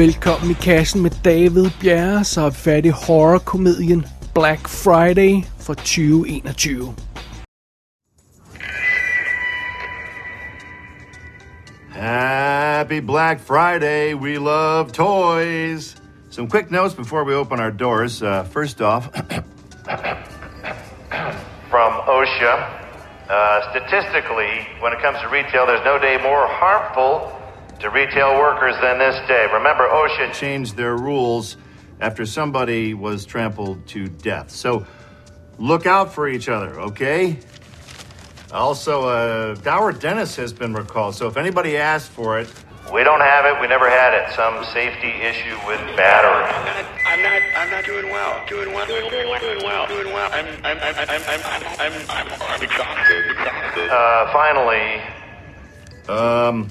Velkommen i kassen med David Bjerre, så er fat i horror-komedien Black Friday fra 2021. Happy Black Friday. We love toys. Some quick notes before we open our doors. Uh, first off, from OSHA. Uh, statistically, when it comes to retail, there's no day more harmful to retail workers than this day. Remember, OSHA changed their rules after somebody was trampled to death. So look out for each other, okay? Also, uh, Dower Dennis has been recalled, so if anybody asks for it, we don't have it. We never had it. Some safety issue with battery. I'm not. I'm not doing well. Doing well. Doing, doing well. Doing well. Doing well. I'm. I'm. I'm. I'm. I'm. I'm. I'm, I'm exhausted. Exhausted. Uh, finally, um,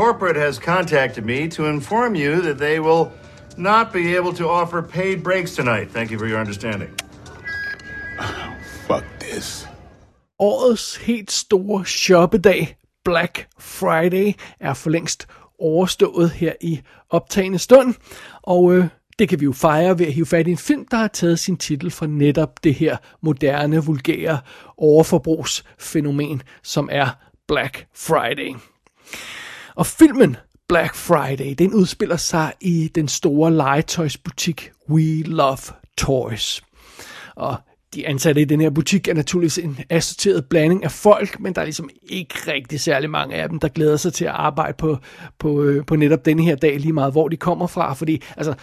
corporate has contacted me to inform you that they will not be able to offer paid breaks tonight. Thank you for your understanding. Fuck this. Årets helt store shoppedag, Black Friday, er for længst overstået her i optagende stund. Og øh, det kan vi jo fejre ved at hive fat i en film, der har taget sin titel fra netop det her moderne, vulgære overforbrugsfænomen, som er Black Friday. Og filmen Black Friday, den udspiller sig i den store legetøjsbutik We Love Toys. Og de ansatte i den her butik er naturligvis en assorteret blanding af folk, men der er ligesom ikke rigtig særlig mange af dem, der glæder sig til at arbejde på, på, øh, på netop denne her dag, lige meget hvor de kommer fra, fordi altså,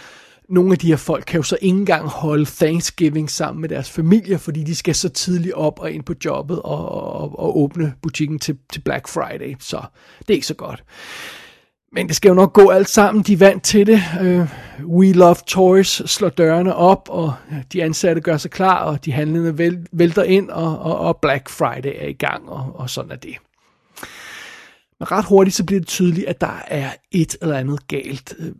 nogle af de her folk kan jo så ikke engang holde Thanksgiving sammen med deres familier, fordi de skal så tidligt op og ind på jobbet og, og, og åbne butikken til, til Black Friday, så det er ikke så godt. Men det skal jo nok gå alt sammen. De er vant til det. Uh, We Love Toys slår dørene op, og de ansatte gør sig klar, og de handlende vælter ind, og, og, og Black Friday er i gang, og, og sådan er det. Men ret hurtigt så bliver det tydeligt, at der er et eller andet galt. Øh,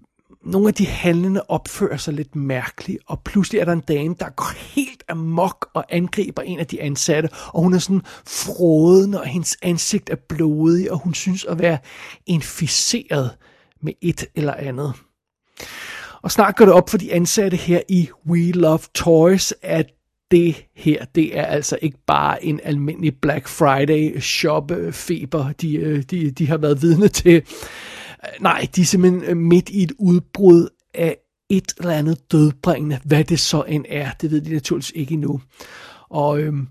nogle af de handlende opfører sig lidt mærkeligt, og pludselig er der en dame, der går helt amok og angriber en af de ansatte, og hun er sådan froden, og hendes ansigt er blodig, og hun synes at være inficeret med et eller andet. Og snart går det op for de ansatte her i We Love Toys, at det her, det er altså ikke bare en almindelig Black Friday shop feber, de, øh, de, de har været vidne til. Øh, nej, de er simpelthen øh, midt i et udbrud af et eller andet dødbringende, hvad det så end er, det ved de naturligvis ikke endnu. Og øhm,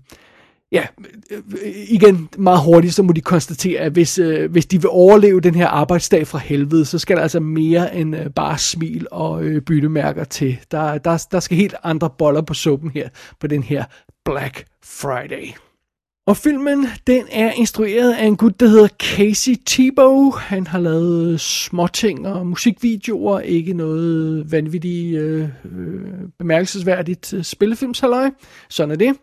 ja, øh, igen meget hurtigt, så må de konstatere, at hvis, øh, hvis de vil overleve den her arbejdsdag fra helvede, så skal der altså mere end øh, bare smil og øh, byttemærker til. Der, der, der skal helt andre boller på suppen her, på den her Black Friday. Og filmen, den er instrueret af en gut, der hedder Casey Tebow. Han har lavet småting og musikvideoer, ikke noget vanvittigt øh, øh, bemærkelsesværdigt øh, spillefilmshaløj. spillefilmshalløj. Sådan er det.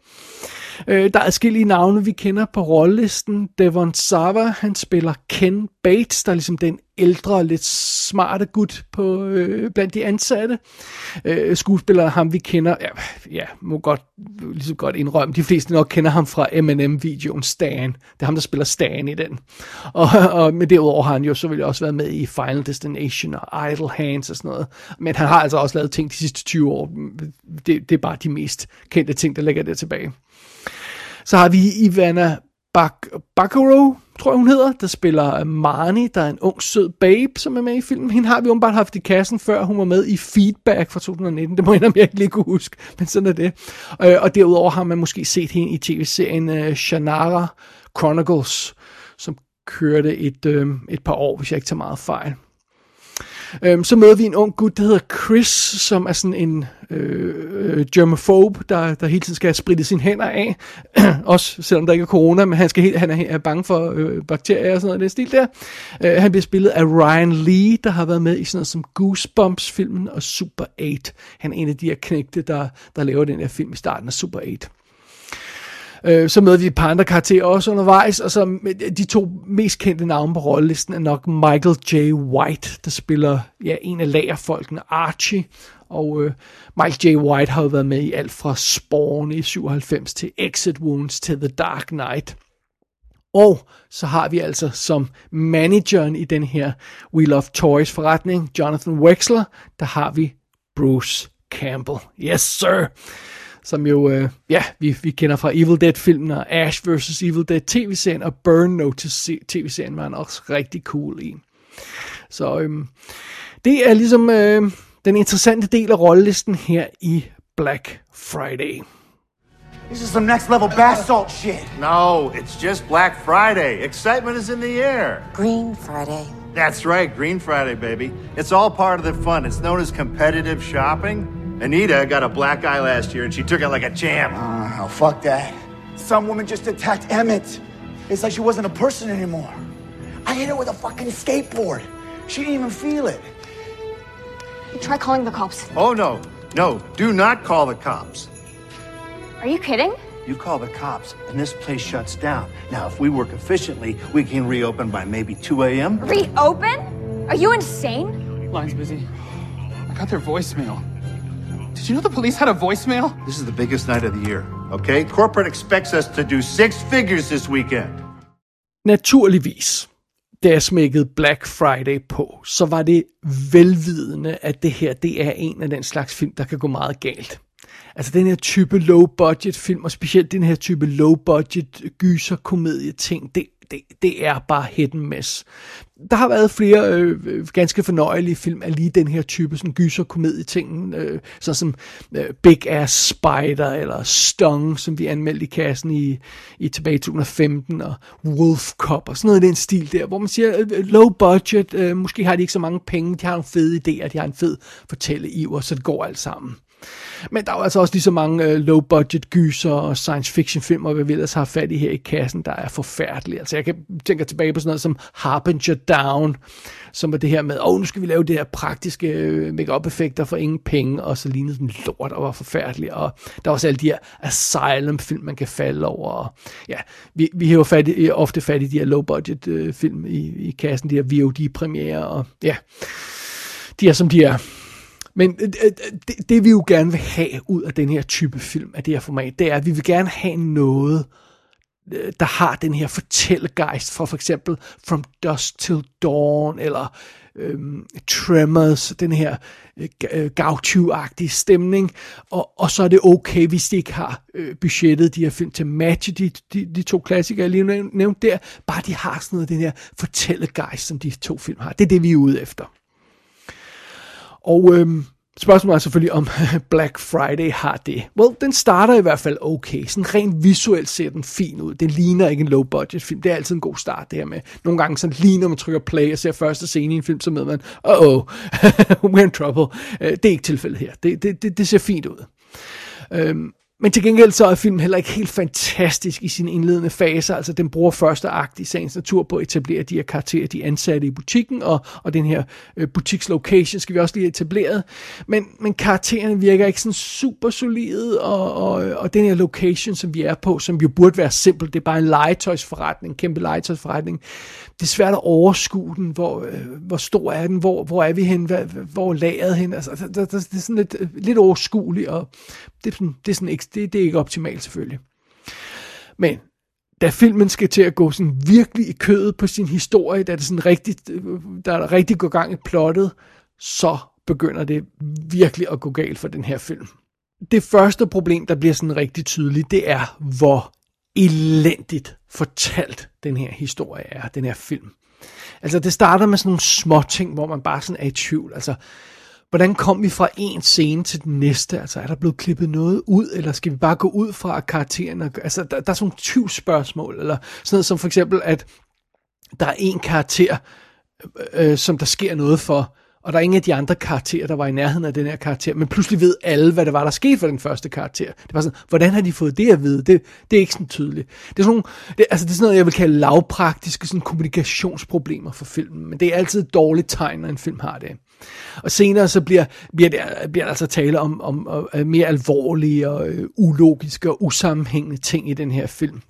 Øh, der er forskellige navne, vi kender på rollelisten. Devon Sava, han spiller Ken Bates, der er ligesom den ældre, lidt smarte gut på, øh, blandt de ansatte. Øh, skuespiller ham vi kender, ja, ja, må godt, ligesom godt indrømme, de fleste nok kender ham fra M&M-videoen Stan. Det er ham, der spiller Stan i den. Og, og med derudover har han jo så vil også været med i Final Destination og Idle Hands og sådan noget. Men han har altså også lavet ting de sidste 20 år. Det, det er bare de mest kendte ting, der ligger der tilbage. Så har vi Ivana Bak Bakaro, tror jeg hun hedder, der spiller Marnie, der er en ung sød babe, som er med i filmen. Hende har vi åbenbart haft i kassen før, hun var med i Feedback fra 2019. Det må jeg ikke lige kunne huske, men sådan er det. Øh, og derudover har man måske set hende i tv-serien øh, Shannara Chronicles, som kørte et, øh, et par år, hvis jeg ikke tager meget fejl. Øhm, så møder vi en ung gut, der hedder Chris, som er sådan en øh, øh germophobe, der, der hele tiden skal spritte sine hænder af. Også selvom der ikke er corona, men han, skal helt, han er, er bange for øh, bakterier og sådan noget, den stil der. Øh, han bliver spillet af Ryan Lee, der har været med i sådan noget som Goosebumps-filmen og Super 8. Han er en af de her knægte, der, der laver den her film i starten af Super 8. Øh, så møder vi et par andre karakterer også undervejs, og så øh, de to mest kendte navne på rollelisten er nok Michael J. White, der spiller ja, en af lagerfolkene, Archie, og øh, Michael J. White har jo været med i alt fra Spawn i 97 til Exit Wounds til The Dark Knight. Og så har vi altså som manageren i den her We Love Toys forretning, Jonathan Wexler, der har vi Bruce Campbell. Yes, sir! Som jo, øh, ja, vi, vi kender fra Evil Dead-filmen og Ash vs. Evil Dead tv-serien, og Burn Notice tv-serien var han også rigtig cool i. Så øhm, det er ligesom øh, den interessante del af rollelisten her i Black Friday. This is some next level bath salt shit. No, it's just Black Friday. Excitement is in the air. Green Friday. That's right, Green Friday, baby. It's all part of the fun. It's known as competitive shopping. Anita got a black eye last year and she took it like a champ. Ah, oh, fuck that. Some woman just attacked Emmett. It's like she wasn't a person anymore. I hit her with a fucking skateboard. She didn't even feel it. Try calling the cops. Oh, no. No, do not call the cops. Are you kidding? You call the cops, and this place shuts down. Now, if we work efficiently, we can reopen by maybe 2 a.m. Reopen? Are you insane? Line's busy. I got their voicemail. Did you know the police had a voicemail? This is the biggest night of the year, okay? Corporate expects us to do six figures this weekend. Naturligvis, da jeg smækkede Black Friday på, så var det velvidende, at det her det er en af den slags film, der kan gå meget galt. Altså den her type low budget film, og specielt den her type low budget gyser komedie ting, det, det, det er bare hit and miss. Der har været flere øh, øh ganske fornøjelige film af lige den her type sådan gyser komedie ting, øh, sådan som øh, Big Ass Spider eller Stung, som vi anmeldte i kassen i, i tilbage i 2015, og Wolf Cop og sådan noget i den stil der, hvor man siger øh, øh, low budget, øh, måske har de ikke så mange penge, de har nogle fede idéer, de har en fed fortælleiver, så det går alt sammen. Men der er jo altså også lige så mange øh, low-budget gyser og science fiction film, og hvad vi ellers har fat i her i kassen, der er forfærdelige. Altså jeg kan tænke tilbage på sådan noget som Harbinger Down, som var det her med, åh, oh, nu skal vi lave det her praktiske øh, make-up effekter for ingen penge, og så lignede den lort og var forfærdelig. Og der er også alle de her Asylum-film, man kan falde over. Og, ja, vi, vi har jo fat i, ofte fat i de her low-budget øh, film i, i kassen, de her VOD-premiere, og ja, de er som de er. Men øh, øh, det, det vi jo gerne vil have ud af den her type film, af det her format, det er, at vi vil gerne have noget, øh, der har den her fortællegejst fra for eksempel From Dusk Till Dawn, eller øhm, Tremors, den her øh, øh gautiv-agtige stemning, og, og så er det okay, hvis de ikke har øh, budgettet de her film til matche de, de, de to klassikere, jeg lige nævnte der, bare de har sådan noget, den her fortællegejst, som de to film har. Det er det, vi er ude efter. Og øhm, spørgsmålet er selvfølgelig, om Black Friday har det. Well, den starter i hvert fald okay. Sådan rent visuelt ser den fin ud. Den ligner ikke en low-budget film. Det er altid en god start, det her med. Nogle gange så lige når man trykker play og ser første scene i en film, så med man, oh oh, we're in trouble. Øh, det er ikke tilfældet her. Det, det, det, det ser fint ud. Øhm, men til gengæld så er filmen heller ikke helt fantastisk i sine indledende faser. Altså den bruger første akt i sagens natur på at etablere de her karakterer, de ansatte i butikken, og, og den her øh, butikslocation skal vi også lige etableret. Men, men karaktererne virker ikke sådan super solide, og, og, og den her location, som vi er på, som jo burde være simpel, det er bare en legetøjsforretning, en kæmpe legetøjsforretning. Det er svært at overskue den, hvor, øh, hvor stor er den, hvor, hvor er vi hen, hvor, hvor er lageret hen. Altså, altså det, det, det er sådan lidt, øh, lidt overskueligt, og det er sådan, det er sådan ikke det, det er ikke optimalt selvfølgelig. Men da filmen skal til at gå sådan virkelig i kødet på sin historie, da det sådan rigtig, øh, der er rigtig går gang i plottet, så begynder det virkelig at gå galt for den her film. Det første problem, der bliver sådan rigtig tydeligt, det er, hvor elendigt fortalt den her historie er, den her film. Altså, det starter med sådan nogle små ting, hvor man bare sådan er i tvivl. Altså, hvordan kom vi fra en scene til den næste? Altså, er der blevet klippet noget ud, eller skal vi bare gå ud fra karakteren? Altså, der, der er sådan nogle spørgsmål, eller sådan noget som for eksempel, at der er en karakter, øh, øh, som der sker noget for, og der er ingen af de andre karakterer, der var i nærheden af den her karakter, men pludselig ved alle, hvad det var, der skete for den første karakter. Det var sådan, hvordan har de fået det at vide? Det, det er ikke sådan tydeligt. Det er sådan, nogle, det, altså det er sådan noget, jeg vil kalde lavpraktiske sådan kommunikationsproblemer for filmen, men det er altid et dårligt tegn, når en film har det. Og senere så bliver, bliver, der, bliver der altså tale om, om, om øh, mere alvorlige og øh, ulogiske og usammenhængende ting i den her film.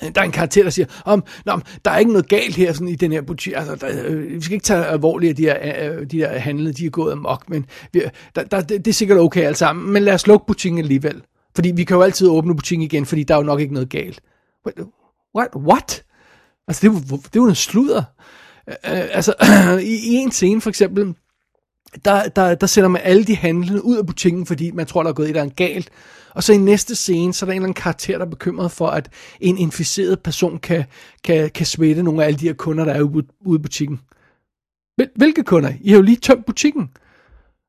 Der er en karakter, der siger, om, Nå, der er ikke noget galt her sådan, i den her butik. Altså, der, øh, vi skal ikke tage alvorligt, at de her, øh, de her handlede, de er gået amok, men vi, der, der, det, det er sikkert okay alt sammen. Men lad os lukke butikken alligevel. Fordi vi kan jo altid åbne butikken igen, fordi der er jo nok ikke noget galt. What? What? Altså, det er jo, det er jo noget sludder. Øh, øh, altså, i, i en scene for eksempel, der, der, der sender man alle de handlende ud af butikken, fordi man tror, der er gået et eller andet galt. Og så i næste scene, så er der en eller anden karakter, der er bekymret for, at en inficeret person kan, kan, kan smitte nogle af alle de her kunder, der er ude, ude i butikken. Hvilke kunder? I har jo lige tømt butikken.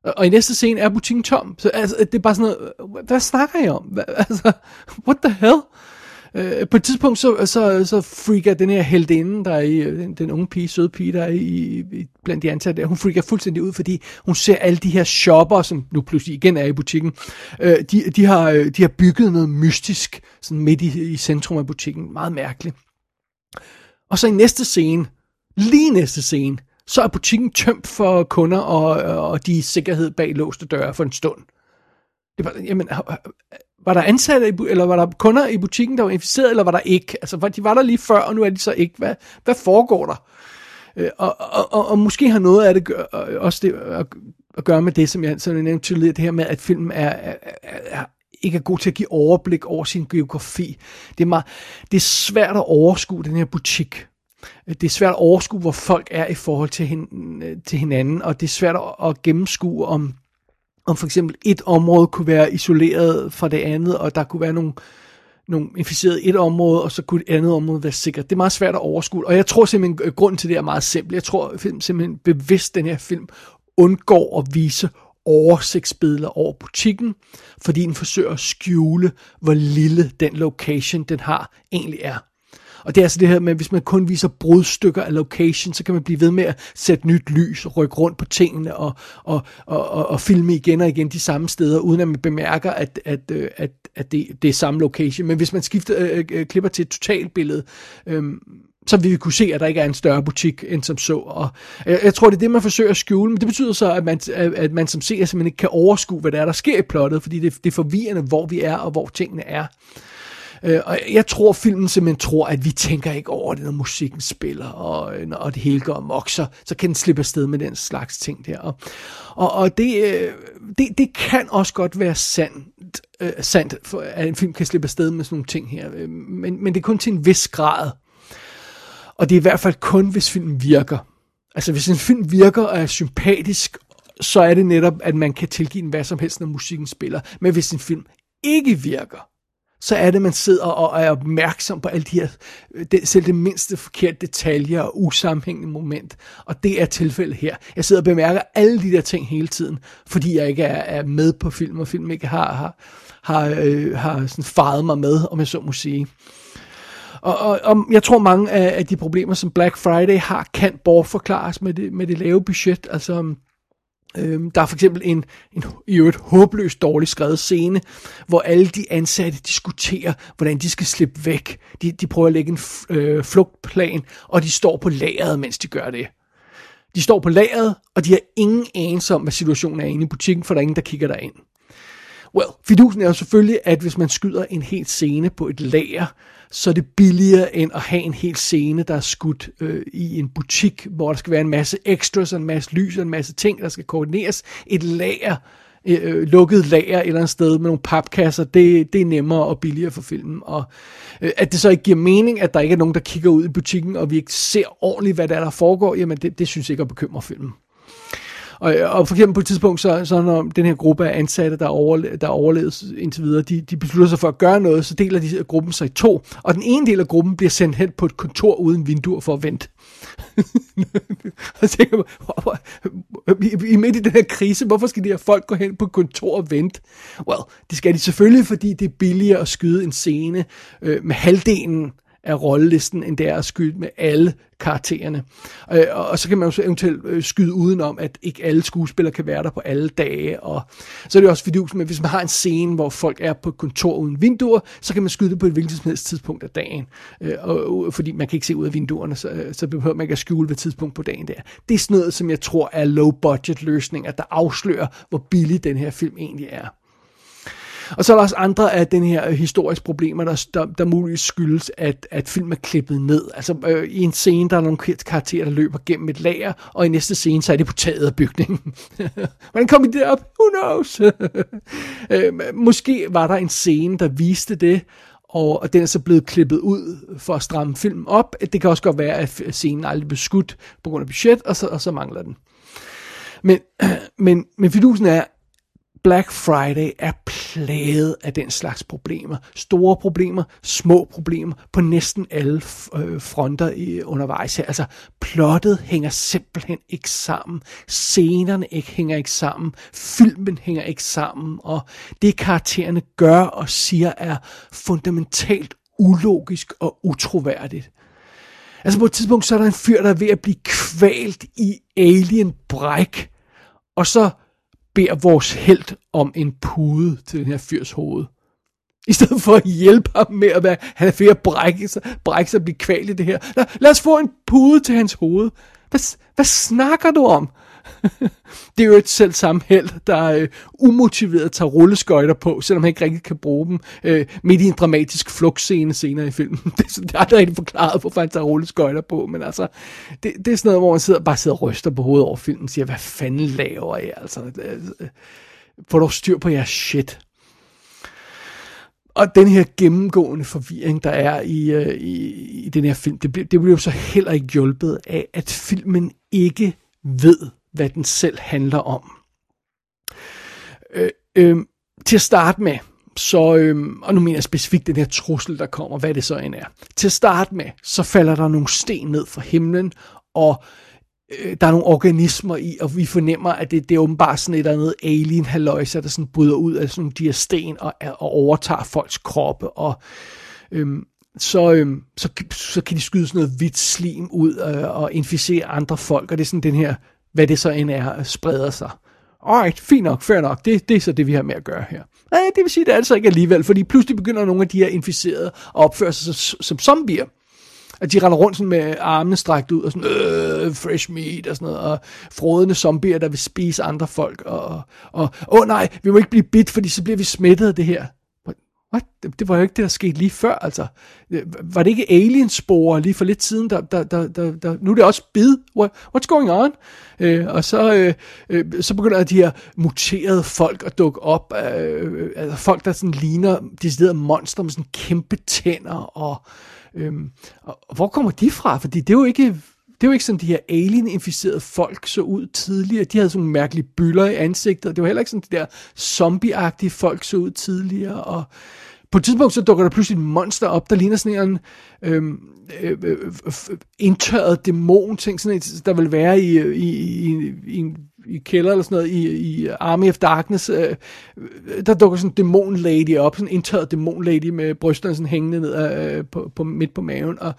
Og i næste scene er butikken tom. Så altså, det er bare sådan noget, hvad snakker I om? Hvad, altså, what the hell? Øh, på et tidspunkt, så, så, så freaker den her heldinde, der er i, øh, den, den unge pige, søde pige, der er i, i, blandt de ansatte der, hun freaker fuldstændig ud, fordi hun ser alle de her shopper, som nu pludselig igen er i butikken, øh, de, de, har, øh, de har bygget noget mystisk, sådan midt i, i centrum af butikken. Meget mærkeligt. Og så i næste scene, lige næste scene, så er butikken tømt for kunder, og, og de er sikkerhed bag låste døre for en stund. Det er bare, jamen, var der ansatte, i, eller var der kunder i butikken, der var inficeret, eller var der ikke? Altså, de var der lige før, og nu er de så ikke. Hvad, hvad foregår der? Øh, og, og, og, og måske har noget af det gør, også det at, at gøre med det, som jeg, som jeg nævnte tidligere, det her med, at filmen er, er, er, er ikke er god til at give overblik over sin geografi. Det er, meget, det er svært at overskue den her butik. Øh, det er svært at overskue, hvor folk er i forhold til, hin, øh, til hinanden, og det er svært at, at gennemskue, om, om for eksempel et område kunne være isoleret fra det andet, og der kunne være nogle, nogle inficerede et område, og så kunne et andet område være sikkert. Det er meget svært at overskue, og jeg tror simpelthen, at grunden til det er meget simpel. Jeg tror film simpelthen bevidst, den her film undgår at vise oversigtsbilleder over butikken, fordi den forsøger at skjule, hvor lille den location, den har, egentlig er. Og det er altså det her med, at hvis man kun viser brudstykker af location, så kan man blive ved med at sætte nyt lys og rykke rundt på tingene og, og, og, og, og filme igen og igen de samme steder, uden at man bemærker, at, at, øh, at, at det, det er samme location. Men hvis man skifter øh, øh, øh klipper til et totalbillede, øh, så vil vi kunne se, at der ikke er en større butik end som så. Og jeg, jeg tror, det er det, man forsøger at skjule, men det betyder så, at man, at, at man som seer simpelthen ikke kan overskue, hvad der er, der sker i plottet, fordi det, det er forvirrende, hvor vi er og hvor tingene er. Øh, og jeg tror, filmen simpelthen tror, at vi tænker ikke over det, når musikken spiller, og, øh, og det hele går amok, så, så kan den slippe afsted med den slags ting der. Og, og, og det, øh, det, det kan også godt være sandt, øh, sandt, for, at en film kan slippe afsted med sådan nogle ting her, øh, men, men det er kun til en vis grad. Og det er i hvert fald kun, hvis filmen virker. Altså, hvis en film virker og er sympatisk, så er det netop, at man kan tilgive den hvad som helst, når musikken spiller. Men hvis en film ikke virker, så er det, man sidder og er opmærksom på alle de her, øh, det, selv det mindste forkerte detaljer og usammenhængende moment. Og det er tilfældet her. Jeg sidder og bemærker alle de der ting hele tiden, fordi jeg ikke er, er med på film, og film ikke har, har, har, øh, har sådan faret mig med, om jeg så må sige. Og, og, og jeg tror mange af, af de problemer, som Black Friday har, kan bortforklares med det, med det lave budget. Altså, Øhm, der er for eksempel en, en i øvrigt håbløst dårligt skrevet scene, hvor alle de ansatte diskuterer, hvordan de skal slippe væk. De, de prøver at lægge en f- øh, flugtplan, og de står på lageret, mens de gør det. De står på lageret, og de har ingen anelse om, hvad situationen er inde i butikken, for der er ingen, der kigger derind. Well, fidusen er jo selvfølgelig, at hvis man skyder en helt scene på et lager, så er det billigere end at have en hel scene, der er skudt øh, i en butik, hvor der skal være en masse extras, og en masse lys og en masse ting, der skal koordineres. Et lager, øh, øh, lukket lager et eller andet sted med nogle papkasser, det, det er nemmere og billigere for filmen. Og øh, at det så ikke giver mening, at der ikke er nogen, der kigger ud i butikken, og vi ikke ser ordentligt, hvad der, er, der foregår, jamen det, det synes jeg ikke at bekymre filmen. Og, og for eksempel på et tidspunkt, så, så når den her gruppe af ansatte, der, overle- der overlevet indtil videre, de, de beslutter sig for at gøre noget, så deler de gruppen sig i to. Og den ene del af gruppen bliver sendt hen på et kontor uden vinduer for at vente. og så tænker man, i midt i den her krise, hvorfor skal de her folk gå hen på et kontor og vente? Well, det skal de selvfølgelig, fordi det er billigere at skyde en scene øh, med halvdelen af rollelisten, end det er at skyde med alle karaktererne. Øh, og, så kan man jo så eventuelt øh, skyde udenom, at ikke alle skuespillere kan være der på alle dage. Og så er det også fordi, men hvis man har en scene, hvor folk er på et kontor uden vinduer, så kan man skyde det på et hvilket som helst tidspunkt af dagen. Øh, og, og, fordi man kan ikke se ud af vinduerne, så, øh, så behøver man ikke at skjule, hvad tidspunkt på dagen det er. Det er sådan noget, som jeg tror er low-budget løsninger, der afslører, hvor billig den her film egentlig er. Og så er der også andre af den her øh, historiske problemer, der, der, der muligvis skyldes, at, at film er klippet ned. Altså øh, i en scene, der er nogle karakterer, der løber gennem et lager, og i næste scene, så er det på taget af bygningen. Hvordan kom det derop? Who knows? øh, måske var der en scene, der viste det, og, og den er så blevet klippet ud for at stramme filmen op. Det kan også godt være, at scenen aldrig blev skudt på grund af budget, og så, og så mangler den. Men, men, men fidusen er, Black Friday er plaget af den slags problemer. Store problemer, små problemer på næsten alle øh, fronter i, undervejs her. Altså, plottet hænger simpelthen ikke sammen. Scenerne ikke hænger ikke sammen. Filmen hænger ikke sammen. Og det karaktererne gør og siger er fundamentalt ulogisk og utroværdigt. Altså på et tidspunkt, så er der en fyr, der er ved at blive kvalt i alien bræk. Og så beder vores held om en pude til den her fyrs hoved. I stedet for at hjælpe ham med at være, han er ved at brække sig, brække sig og blive kvalt i det her. Lad, lad os få en pude til hans hoved. Hvad, hvad snakker du om? det er jo et selv samme held, der øh, umotiveret tager rulleskøjter på, selvom han ikke rigtig kan bruge dem, øh, midt i en dramatisk flugtscene senere i filmen. det, det er aldrig rigtig forklaret, hvorfor han tager rulleskøjter på, men altså, det, det er sådan noget, hvor man sidder, bare sidder og ryster på hovedet over filmen og siger, hvad fanden laver jeg? Altså, øh, øh får du styr på jeres shit. Og den her gennemgående forvirring, der er i, øh, i, i den her film, det, det bliver jo så heller ikke hjulpet af, at filmen ikke ved, hvad den selv handler om. Øh, øh, til at starte med, så, øh, og nu mener jeg specifikt den her trussel, der kommer, hvad det så end er. Til at starte med, så falder der nogle sten ned fra himlen, og øh, der er nogle organismer i, og vi fornemmer, at det, det er åbenbart sådan et eller andet alien haløjse, der sådan bryder ud af sådan de her sten og, og overtager folks kroppe, og øhm, så, øhm, så, så kan de skyde sådan noget hvidt slim ud øh, og inficere andre folk, og det er sådan den her hvad det så end er, spreder sig. Alright, fint nok, fair nok, det, det er så det, vi har med at gøre her. Nej, det vil sige, det er altså ikke alligevel, fordi pludselig begynder nogle af de her inficerede at opføre sig som, som zombier. At de render rundt sådan med armene strakt ud, og sådan, øh, fresh meat og sådan noget, og frodende zombier, der vil spise andre folk, og, og, åh oh, nej, vi må ikke blive bit, fordi så bliver vi smittet af det her. What? Det, var jo ikke det, der skete lige før, altså. Var det ikke aliensporer lige for lidt siden, der, der, der, der, der nu er det også bid? What, what's going on? Øh, og så, øh, øh, så begynder de her muterede folk at dukke op, øh, altså folk, der sådan ligner deciderede monster med sådan kæmpe tænder, og, øh, og hvor kommer de fra? Fordi det er jo ikke det er jo ikke sådan, de her alien-inficerede folk så ud tidligere. De havde sådan nogle mærkelige byller i ansigtet. Det var heller ikke sådan, de der zombie folk så ud tidligere. Og på et tidspunkt så dukker der pludselig et monster op, der ligner sådan en øhm, øh, øh, indtørret dæmon, ting, sådan et, der vil være i, i, i, i en i kælder eller sådan noget, i, i Army of Darkness, øh, øh der dukker sådan en dæmon lady op, sådan en indtørret dæmon lady med brysterne sådan hængende ned øh, på, på, midt på maven, og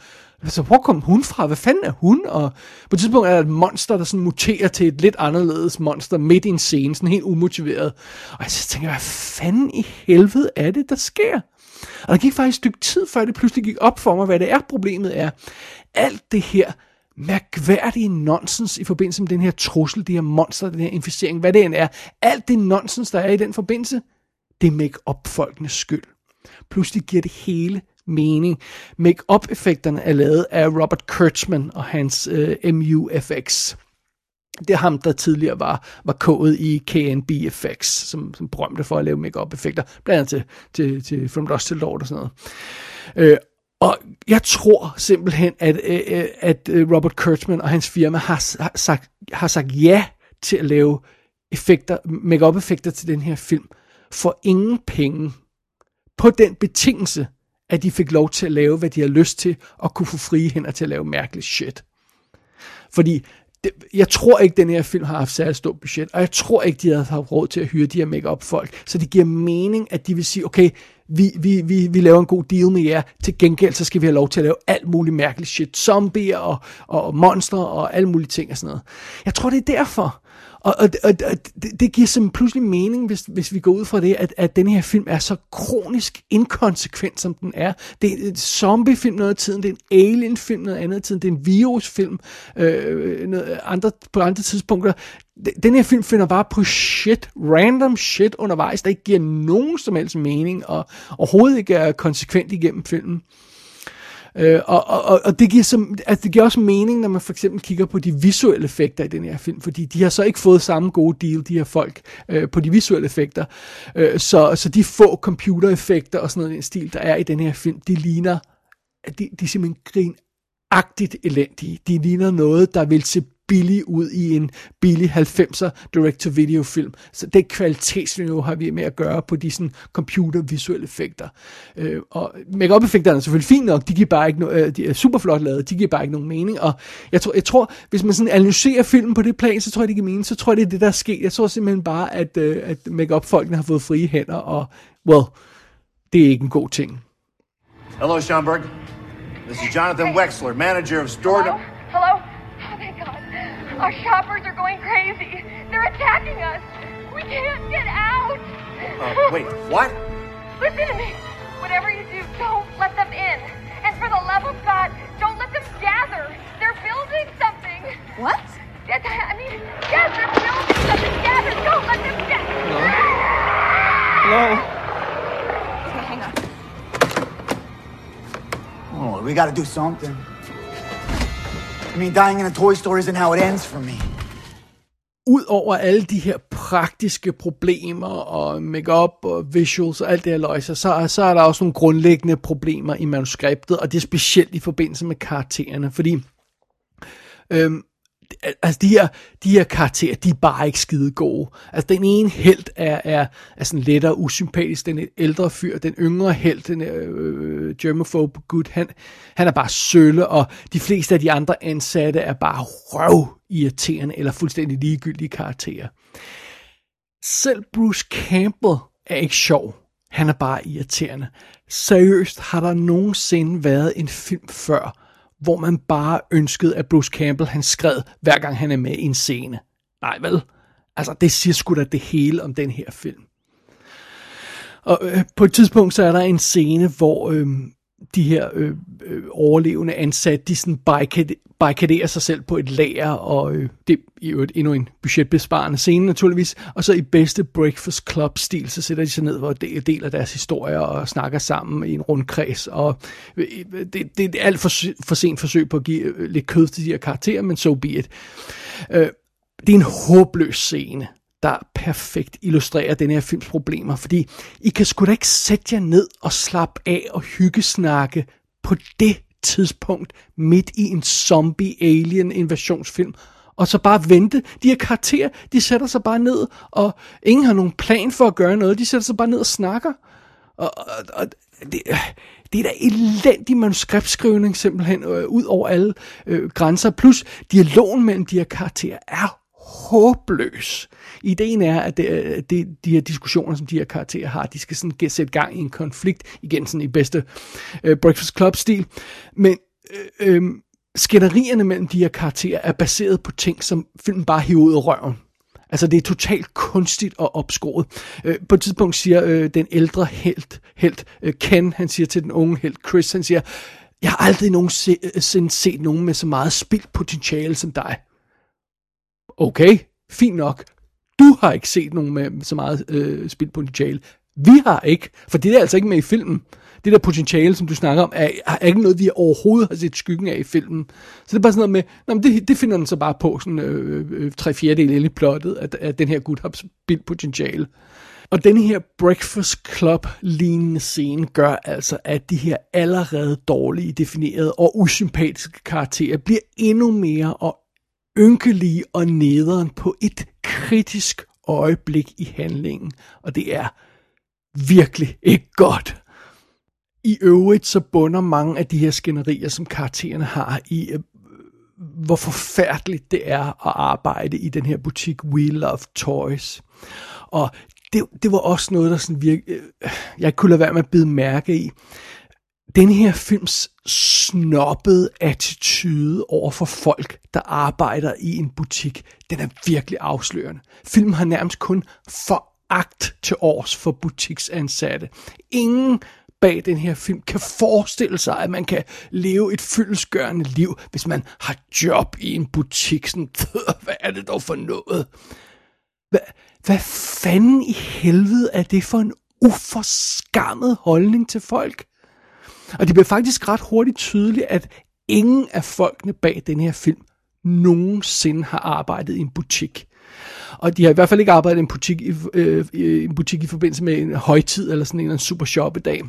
så hvor kom hun fra? Hvad fanden er hun? Og på et tidspunkt er der et monster, der sådan muterer til et lidt anderledes monster midt i en scene, sådan helt umotiveret. Og så tænker jeg, hvad fanden i helvede er det, der sker? Og der gik faktisk et stykke tid, før det pludselig gik op for mig, hvad det er, problemet er. Alt det her mærkværdige nonsens i forbindelse med den her trussel, det her monster, den her inficering, hvad det end er. Alt det nonsens, der er i den forbindelse, det er make-up-folkenes skyld. Pludselig giver det hele mening. Make-up-effekterne er lavet af Robert Kurtzman og hans øh, MUFX. Det er ham, der tidligere var, var kodet i KNB Effects, som, som berømte for at lave make-up effekter, blandt andet til, til, til From Dust to Lord og sådan noget. Øh, og jeg tror simpelthen, at, øh, at øh, Robert Kurtzman og hans firma har, har, sagt, har sagt ja til at lave effekter, make-up effekter til den her film, for ingen penge, på den betingelse, at de fik lov til at lave, hvad de har lyst til, og kunne få frie hænder til at lave mærkeligt shit. Fordi det, jeg tror ikke, den her film har haft særlig stort budget, og jeg tror ikke, de havde haft råd til at hyre de her make-up folk. Så det giver mening, at de vil sige, okay, vi, vi, vi, vi laver en god deal med jer, til gengæld så skal vi have lov til at lave alt muligt mærkeligt shit, zombier og, og monstre og alle mulige ting og sådan noget. Jeg tror, det er derfor. Og, og, og, og det, det giver simpelthen pludselig mening, hvis, hvis vi går ud fra det, at, at den her film er så kronisk inkonsekvent, som den er. Det er en zombiefilm noget af tiden, det er en alien-film noget andet af tiden, det er en virusfilm øh, noget andre, på andre tidspunkter. Den her film finder bare på shit, random shit undervejs, der ikke giver nogen som helst mening, og overhovedet ikke er konsekvent igennem filmen. Øh, og, og, og det, giver som, altså det giver også mening, når man for eksempel kigger på de visuelle effekter i den her film, fordi de har så ikke fået samme gode deal, de her folk, øh, på de visuelle effekter. Øh, så, så de få computereffekter og sådan noget den stil, der er i den her film, de ligner, de, de er simpelthen grinagtigt elendige. De ligner noget, der vil se billig ud i en billig 90'er direct-to-video film. Så det kvalitetsniveau har vi med at gøre på de sådan computervisuelle effekter. Øh, og make effekterne er selvfølgelig fint nok, de giver bare ikke no, øh, de er super flot lavet, de giver bare ikke nogen mening. Og jeg tror, jeg tror hvis man sådan analyserer filmen på det plan, så tror jeg, det giver mening. Så tror jeg, det er det, der er sket. Jeg tror simpelthen bare, at, øh, at make folkene har fået frie hænder, og well, det er ikke en god ting. Hello, Schomburg. This is Jonathan Wexler, manager of store. Hello? Hello? Thank God. Our shoppers are going crazy. They're attacking us. We can't get out. Uh, wait, what? Listen to me. Whatever you do, don't let them in. And for the love of God, don't let them gather. They're building something. What? Yes, I I mean, yes, they're building something. Gather. Don't let them gather. Hello? Okay, hang on. Oh, we gotta do something. I mean, dying in a toy store isn't how it ends for me. Udover alle de her praktiske problemer og makeup og visuals og alt det her løjser, så, så er der også nogle grundlæggende problemer i manuskriptet, og det er specielt i forbindelse med karaktererne, fordi øhm, altså de her, de her karakterer, de er bare ikke skide gode. Altså den ene held er, er, er sådan lettere usympatisk, den ældre fyr, den yngre held, den øh, øh germophobe gut, han, han er bare sølle, og de fleste af de andre ansatte er bare røv irriterende eller fuldstændig ligegyldige karakterer. Selv Bruce Campbell er ikke sjov. Han er bare irriterende. Seriøst, har der nogensinde været en film før, hvor man bare ønskede, at Bruce Campbell han skred, hver gang han er med i en scene? Nej, vel? Altså, det siger sgu da det hele om den her film. Og øh, på et tidspunkt, så er der en scene, hvor øh, de her øh, øh, overlevende ansatte, de sådan barrikaderer sig selv på et lager, og øh, det er jo et, endnu en budgetbesparende scene naturligvis, og så i bedste Breakfast Club-stil, så sætter de sig ned og de- deler deres historier og snakker sammen i en rundkreds, og øh, det, det er et alt for, for sent forsøg på at give øh, lidt kød til de her karakterer, men so be it. Øh, det er en håbløs scene, der perfekt illustrerer den her films problemer, fordi I kan sgu da ikke sætte jer ned og slappe af og hyggesnakke på det tidspunkt midt i en zombie-alien invasionsfilm, og så bare vente. De her karakterer, de sætter sig bare ned, og ingen har nogen plan for at gøre noget, de sætter sig bare ned og snakker. Og, og, og det, det er da elendig manuskriptskrivning simpelthen, øh, ud over alle øh, grænser. Plus, dialogen mellem de her karakterer er håbløs. Ideen er, at det, øh, det, de her diskussioner, som de her karakterer har, de skal sådan get- sætte gang i en konflikt, igen sådan i bedste øh, Breakfast Club-stil. Men øh, øh, skænderierne mellem de her karakterer er baseret på ting, som filmen bare hiver ud af røven. Altså det er totalt kunstigt og opskåret. Øh, på et tidspunkt siger øh, den ældre helt, helt øh, Ken, han siger til den unge helt Chris, han siger, jeg har aldrig nogensinde øh, set nogen med så meget spildt potentiale som dig. Okay, fint nok. Du har ikke set nogen med så meget øh, spildpotentiale. Vi har ikke, for det er altså ikke med i filmen. Det der potentiale, som du snakker om, er, er ikke noget, vi overhovedet har set skyggen af i filmen. Så det er bare sådan noget med, nej, men det, det finder den så bare på, sådan øh, øh, tre fjerdedel ind i plottet, at, at den her gut har spildpotentiale. Og den her Breakfast Club-lignende scene gør altså, at de her allerede dårlige definerede og usympatiske karakterer bliver endnu mere og ynkelige og nederen på et kritisk øjeblik i handlingen. Og det er virkelig ikke godt. I øvrigt så bunder mange af de her skænderier, som karaktererne har i, øh, hvor forfærdeligt det er at arbejde i den her butik We Love Toys. Og det, det var også noget, der sådan virke, øh, jeg kunne lade være med at bide mærke i. Den her films snobbede attitude over for folk, der arbejder i en butik, den er virkelig afslørende. Filmen har nærmest kun foragt til års for butiksansatte. Ingen bag den her film kan forestille sig, at man kan leve et fyldesgørende liv, hvis man har job i en butik. Sådan, hvad er det dog for noget? Hvad, hvad fanden i helvede er det for en uforskammet holdning til folk? Og det bliver faktisk ret hurtigt tydeligt, at ingen af folkene bag den her film nogensinde har arbejdet i en butik. Og de har i hvert fald ikke arbejdet i en butik i, øh, i en butik i forbindelse med en højtid eller sådan en, eller en super shoppedag.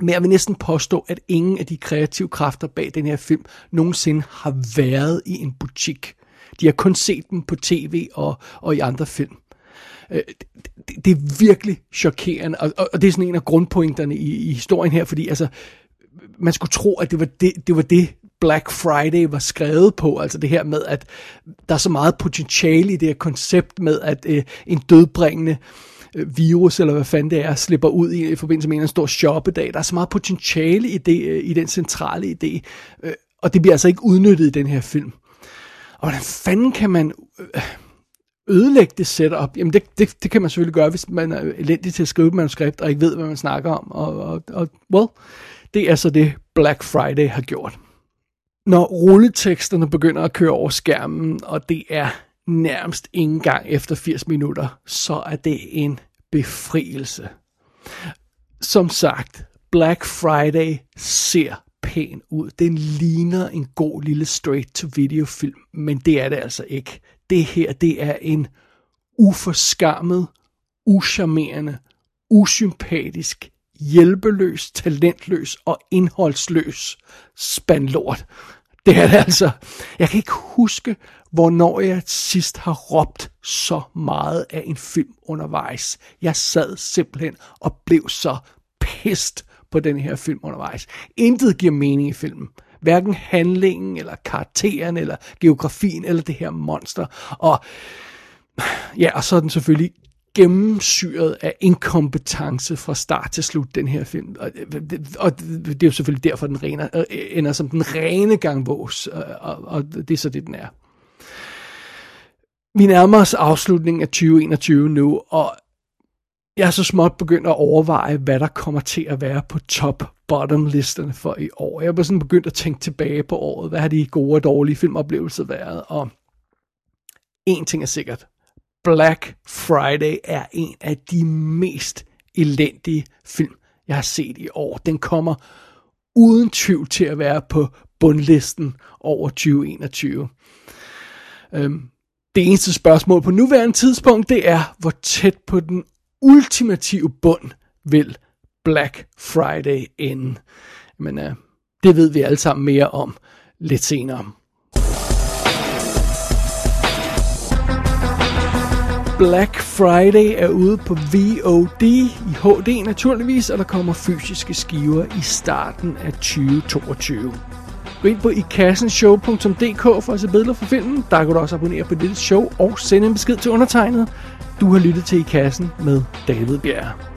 Men jeg vil næsten påstå, at ingen af de kreative kræfter bag den her film nogensinde har været i en butik. De har kun set dem på tv og, og i andre film. Øh, det, det er virkelig chokerende, og, og det er sådan en af grundpointerne i, i historien her, fordi altså, man skulle tro, at det var det, det var det, Black Friday var skrevet på, altså det her med, at der er så meget potentiale i det her koncept med, at øh, en dødbringende øh, virus, eller hvad fanden det er, slipper ud i, i forbindelse med en stor shoppedag. Der er så meget potentiale i, det, øh, i den centrale idé, øh, og det bliver altså ikke udnyttet i den her film. Og hvordan fanden kan man... Øh, ødelægge det setup, jamen det, det, det kan man selvfølgelig gøre, hvis man er elendig til at skrive et manuskript, og ikke ved, hvad man snakker om. Og, og, og well, det er så det Black Friday har gjort. Når rulleteksterne begynder at køre over skærmen, og det er nærmest ingen gang efter 80 minutter, så er det en befrielse. Som sagt, Black Friday ser pæn ud. Den ligner en god lille straight-to-video film, men det er det altså ikke det her, det er en uforskammet, uscharmerende, usympatisk, hjælpeløs, talentløs og indholdsløs spandlort. Det er det altså. Jeg kan ikke huske, hvornår jeg sidst har råbt så meget af en film undervejs. Jeg sad simpelthen og blev så pist på den her film undervejs. Intet giver mening i filmen. Hverken handlingen, eller karakteren, eller geografien, eller det her monster. Og ja, og så er den selvfølgelig gennemsyret af inkompetence fra start til slut, den her film. Og, og det er jo selvfølgelig derfor, den rene, øh, ender som den rene gangvås, og, og, og det er så det, den er. Vi nærmer os afslutningen af 2021 nu, og jeg er så småt begyndt at overveje, hvad der kommer til at være på top-bottom-listerne for i år. Jeg har sådan begyndt at tænke tilbage på året. Hvad har de gode og dårlige filmoplevelser været? Og en ting er sikkert. Black Friday er en af de mest elendige film, jeg har set i år. Den kommer uden tvivl til at være på bundlisten over 2021. Øhm, det eneste spørgsmål på nuværende tidspunkt, det er, hvor tæt på den ultimative bund vil Black Friday ende. Men øh, det ved vi alle sammen mere om lidt senere. Black Friday er ude på VOD i HD naturligvis, og der kommer fysiske skiver i starten af 2022. Gå ind på ikassenshow.dk for at se billeder fra filmen. Der kan du også abonnere på dette show og sende en besked til undertegnet. Du har lyttet til I Kassen med David Bjerg.